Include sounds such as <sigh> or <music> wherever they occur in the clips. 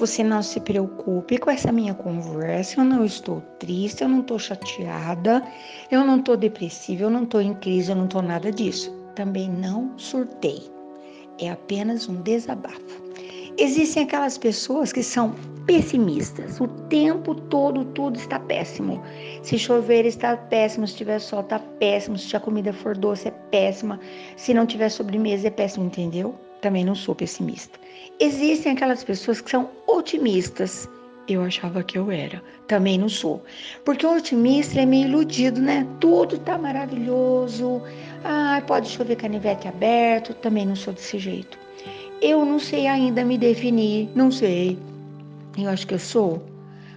você não se preocupe com essa minha conversa. Eu não estou triste, eu não estou chateada, eu não estou depressiva, eu não estou em crise, eu não estou nada disso. Também não surtei. É apenas um desabafo. Existem aquelas pessoas que são pessimistas. O tempo todo tudo está péssimo. Se chover está péssimo, se tiver sol está péssimo, se a comida for doce é péssima, se não tiver sobremesa é péssimo, entendeu? Também não sou pessimista. Existem aquelas pessoas que são otimistas. Eu achava que eu era. Também não sou. Porque o otimista é meio iludido, né? Tudo tá maravilhoso. Ah, pode chover canivete aberto. Também não sou desse jeito. Eu não sei ainda me definir, não sei. Eu acho que eu sou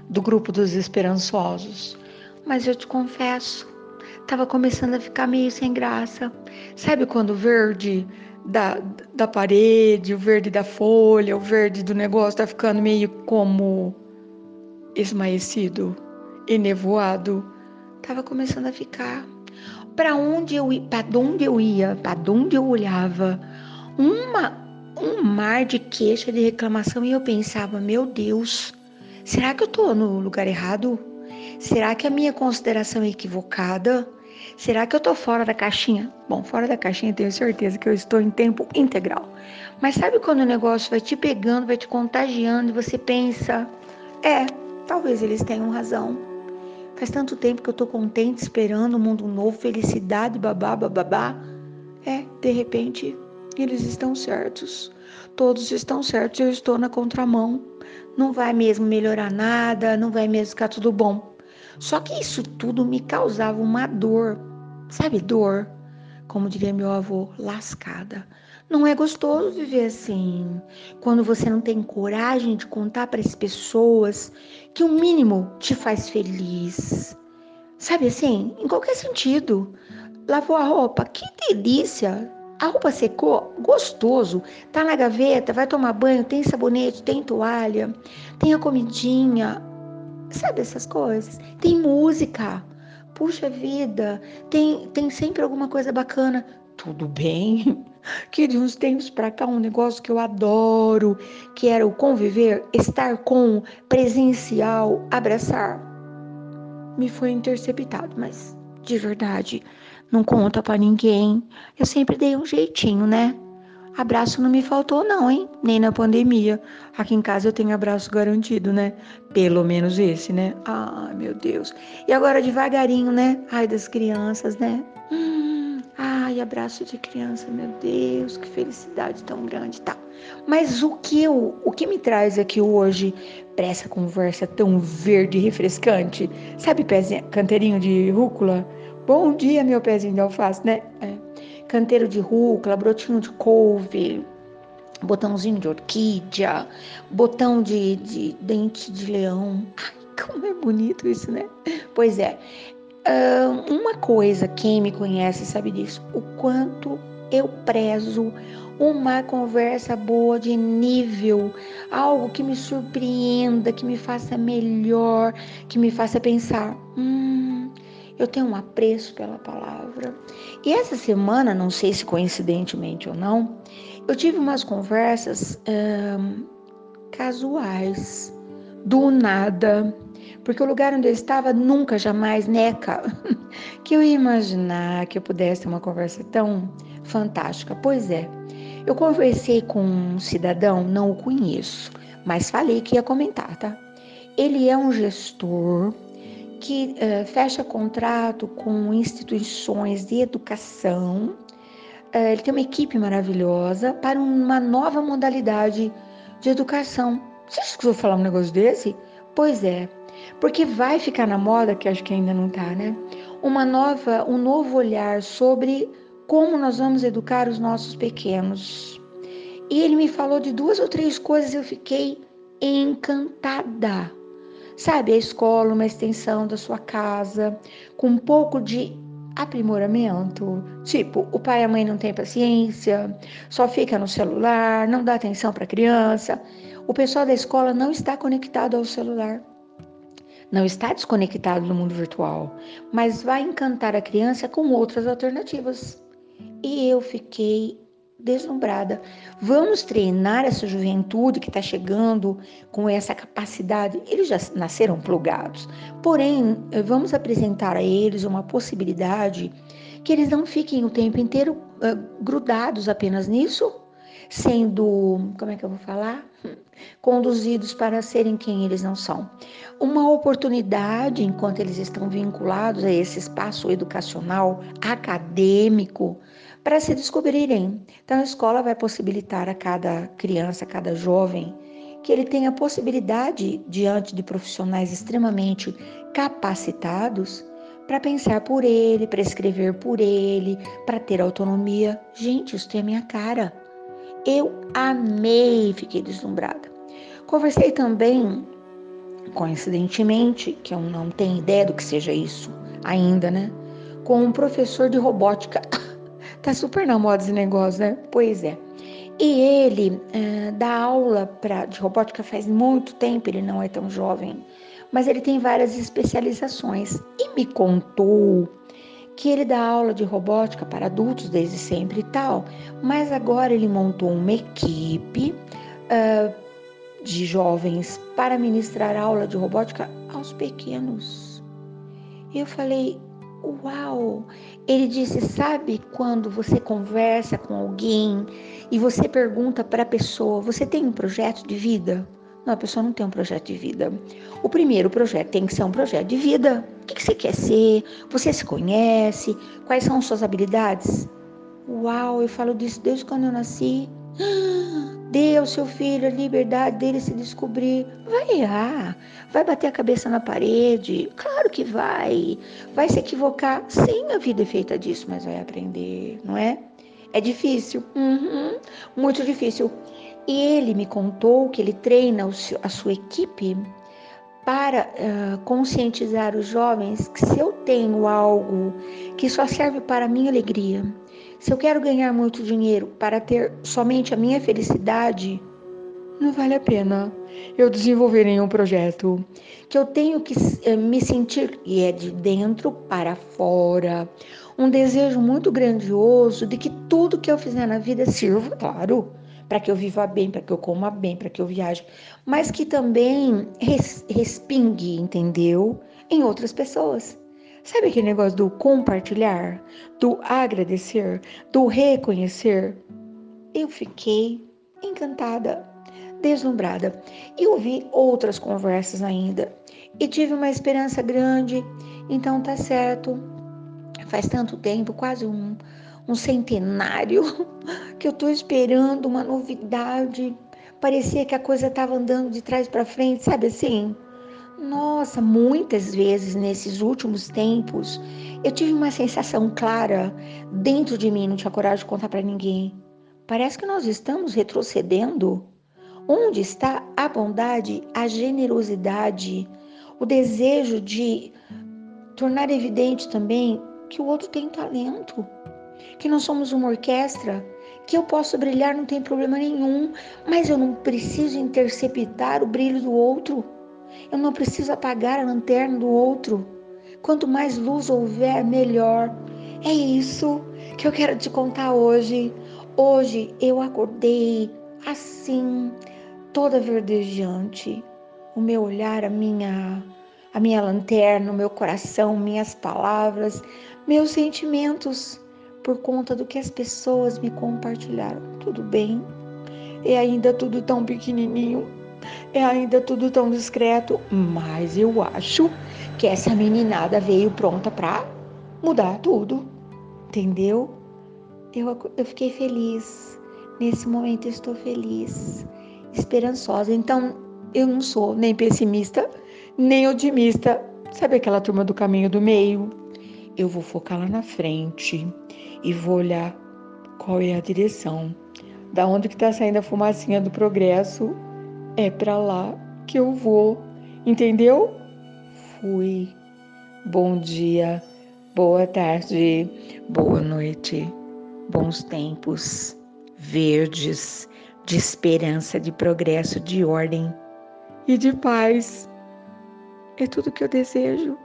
do grupo dos esperançosos. Mas eu te confesso, estava começando a ficar meio sem graça. Sabe quando verde da, da parede, o verde da folha, o verde do negócio tá ficando meio como esmaecido e nevoado? Tava começando a ficar. Para onde eu para onde eu ia, para onde eu olhava, uma um mar de queixa, de reclamação, e eu pensava: meu Deus, será que eu estou no lugar errado? Será que a minha consideração é equivocada? Será que eu estou fora da caixinha? Bom, fora da caixinha tenho certeza que eu estou em tempo integral. Mas sabe quando o negócio vai te pegando, vai te contagiando e você pensa: é, talvez eles tenham razão. Faz tanto tempo que eu estou contente, esperando um mundo novo, felicidade, babá, babá. É, de repente eles estão certos. Todos estão certos. Eu estou na contramão. Não vai mesmo melhorar nada, não vai mesmo ficar tudo bom. Só que isso tudo me causava uma dor. Sabe, dor? Como diria meu avô, lascada. Não é gostoso viver assim. Quando você não tem coragem de contar para as pessoas que o mínimo te faz feliz. Sabe assim, em qualquer sentido. Lavou a roupa, que delícia! A roupa secou, gostoso. Tá na gaveta, vai tomar banho, tem sabonete, tem toalha, tem a comidinha. Sabe essas coisas? Tem música. Puxa vida, tem, tem sempre alguma coisa bacana. Tudo bem. <laughs> Que de uns tempos para cá um negócio que eu adoro, que era o conviver, estar com, presencial, abraçar. Me foi interceptado, mas de verdade, não conta para ninguém. Eu sempre dei um jeitinho, né? Abraço não me faltou, não, hein? Nem na pandemia. Aqui em casa eu tenho abraço garantido, né? Pelo menos esse, né? Ai, meu Deus. E agora devagarinho, né? Ai, das crianças, né? Hum, ai, abraço de criança, meu Deus, que felicidade tão grande, tá? Mas o que eu, o que me traz aqui hoje para essa conversa tão verde e refrescante? Sabe pezinho, canteirinho de rúcula? Bom dia, meu pezinho de alface, né? É. Canteiro de rúcula, brotinho de couve, botãozinho de orquídea, botão de, de dente de leão. Ai, como é bonito isso, né? Pois é. Uma coisa, quem me conhece sabe disso, o quanto eu prezo uma conversa boa de nível, algo que me surpreenda, que me faça melhor, que me faça pensar. Hum, eu tenho um apreço pela palavra. E essa semana, não sei se coincidentemente ou não, eu tive umas conversas casuais, do nada, porque o lugar onde eu estava nunca, jamais, neca, <laughs> que eu ia imaginar que eu pudesse ter uma conversa tão fantástica. Pois é, eu conversei com um cidadão, não o conheço, mas falei que ia comentar, tá? Ele é um gestor que uh, fecha contrato com instituições de educação. Uh, ele tem uma equipe maravilhosa para uma nova modalidade de educação. Você escutou falar um negócio desse? Pois é, porque vai ficar na moda, que acho que ainda não está, né? Uma nova, um novo olhar sobre como nós vamos educar os nossos pequenos. E ele me falou de duas ou três coisas, eu fiquei encantada. Sabe, a escola, uma extensão da sua casa, com um pouco de aprimoramento. Tipo, o pai e a mãe não têm paciência, só fica no celular, não dá atenção para a criança. O pessoal da escola não está conectado ao celular. Não está desconectado do mundo virtual, mas vai encantar a criança com outras alternativas. E eu fiquei deslumbrada. Vamos treinar essa juventude que está chegando com essa capacidade. Eles já nasceram plugados. Porém, vamos apresentar a eles uma possibilidade que eles não fiquem o tempo inteiro uh, grudados apenas nisso, sendo, como é que eu vou falar? <laughs> Conduzidos para serem quem eles não são. Uma oportunidade, enquanto eles estão vinculados a esse espaço educacional, acadêmico, para se descobrirem. Então, a escola vai possibilitar a cada criança, a cada jovem, que ele tenha a possibilidade, diante de profissionais extremamente capacitados, para pensar por ele, para escrever por ele, para ter autonomia. Gente, isso tem a minha cara. Eu amei, fiquei deslumbrada. Conversei também, coincidentemente, que eu não tenho ideia do que seja isso ainda, né? Com um professor de robótica. <laughs> tá super na moda esse negócio, né? Pois é. E ele é, dá aula pra, de robótica faz muito tempo, ele não é tão jovem, mas ele tem várias especializações. E me contou que ele dá aula de robótica para adultos desde sempre e tal, mas agora ele montou uma equipe uh, de jovens para ministrar aula de robótica aos pequenos. Eu falei, uau! Ele disse, sabe quando você conversa com alguém e você pergunta para a pessoa, você tem um projeto de vida? Não, a pessoa não tem um projeto de vida. O primeiro projeto tem que ser um projeto de vida. O que você quer ser? Você se conhece? Quais são suas habilidades? Uau, eu falo disso desde quando eu nasci. <gasps> Dê ao seu filho a liberdade dele se descobrir. Vai errar, vai bater a cabeça na parede. Claro que vai. Vai se equivocar. Sim, a vida é feita disso, mas vai aprender, não é? É difícil. Uhum, muito difícil. E ele me contou que ele treina a sua equipe para uh, conscientizar os jovens que se eu tenho algo que só serve para a minha alegria, se eu quero ganhar muito dinheiro para ter somente a minha felicidade, não vale a pena eu desenvolver nenhum projeto. Que eu tenho que uh, me sentir, e é de dentro para fora, um desejo muito grandioso de que tudo que eu fizer na vida sirva, claro, para que eu viva bem, para que eu coma bem, para que eu viaje, mas que também res, respingue, entendeu? Em outras pessoas. Sabe aquele negócio do compartilhar, do agradecer, do reconhecer? Eu fiquei encantada, deslumbrada e ouvi outras conversas ainda e tive uma esperança grande. Então tá certo. Faz tanto tempo, quase um, um centenário, <laughs> que eu estou esperando uma novidade. Parecia que a coisa estava andando de trás para frente, sabe assim? Nossa, muitas vezes nesses últimos tempos eu tive uma sensação clara dentro de mim, não tinha coragem de contar para ninguém. Parece que nós estamos retrocedendo. Onde está a bondade, a generosidade, o desejo de tornar evidente também que o outro tem talento, que nós somos uma orquestra, que eu posso brilhar, não tem problema nenhum, mas eu não preciso interceptar o brilho do outro. Eu não preciso apagar a lanterna do outro. Quanto mais luz houver, melhor. É isso que eu quero te contar hoje. Hoje eu acordei assim, toda verdejante. O meu olhar, a minha a minha lanterna, o meu coração, minhas palavras, meus sentimentos por conta do que as pessoas me compartilharam. Tudo bem, é ainda tudo tão pequenininho, é ainda tudo tão discreto, mas eu acho que essa meninada veio pronta para mudar tudo, entendeu? Eu, eu fiquei feliz, nesse momento eu estou feliz, esperançosa. Então, eu não sou nem pessimista, nem otimista. Sabe aquela turma do caminho do meio? Eu vou focar lá na frente e vou olhar qual é a direção. Da onde que está saindo a fumacinha do progresso, é para lá que eu vou. Entendeu? Fui. Bom dia, boa tarde, boa noite, bons tempos, verdes, de esperança, de progresso, de ordem e de paz. É tudo que eu desejo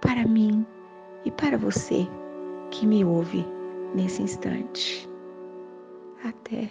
para mim e para você que me ouve nesse instante. Até.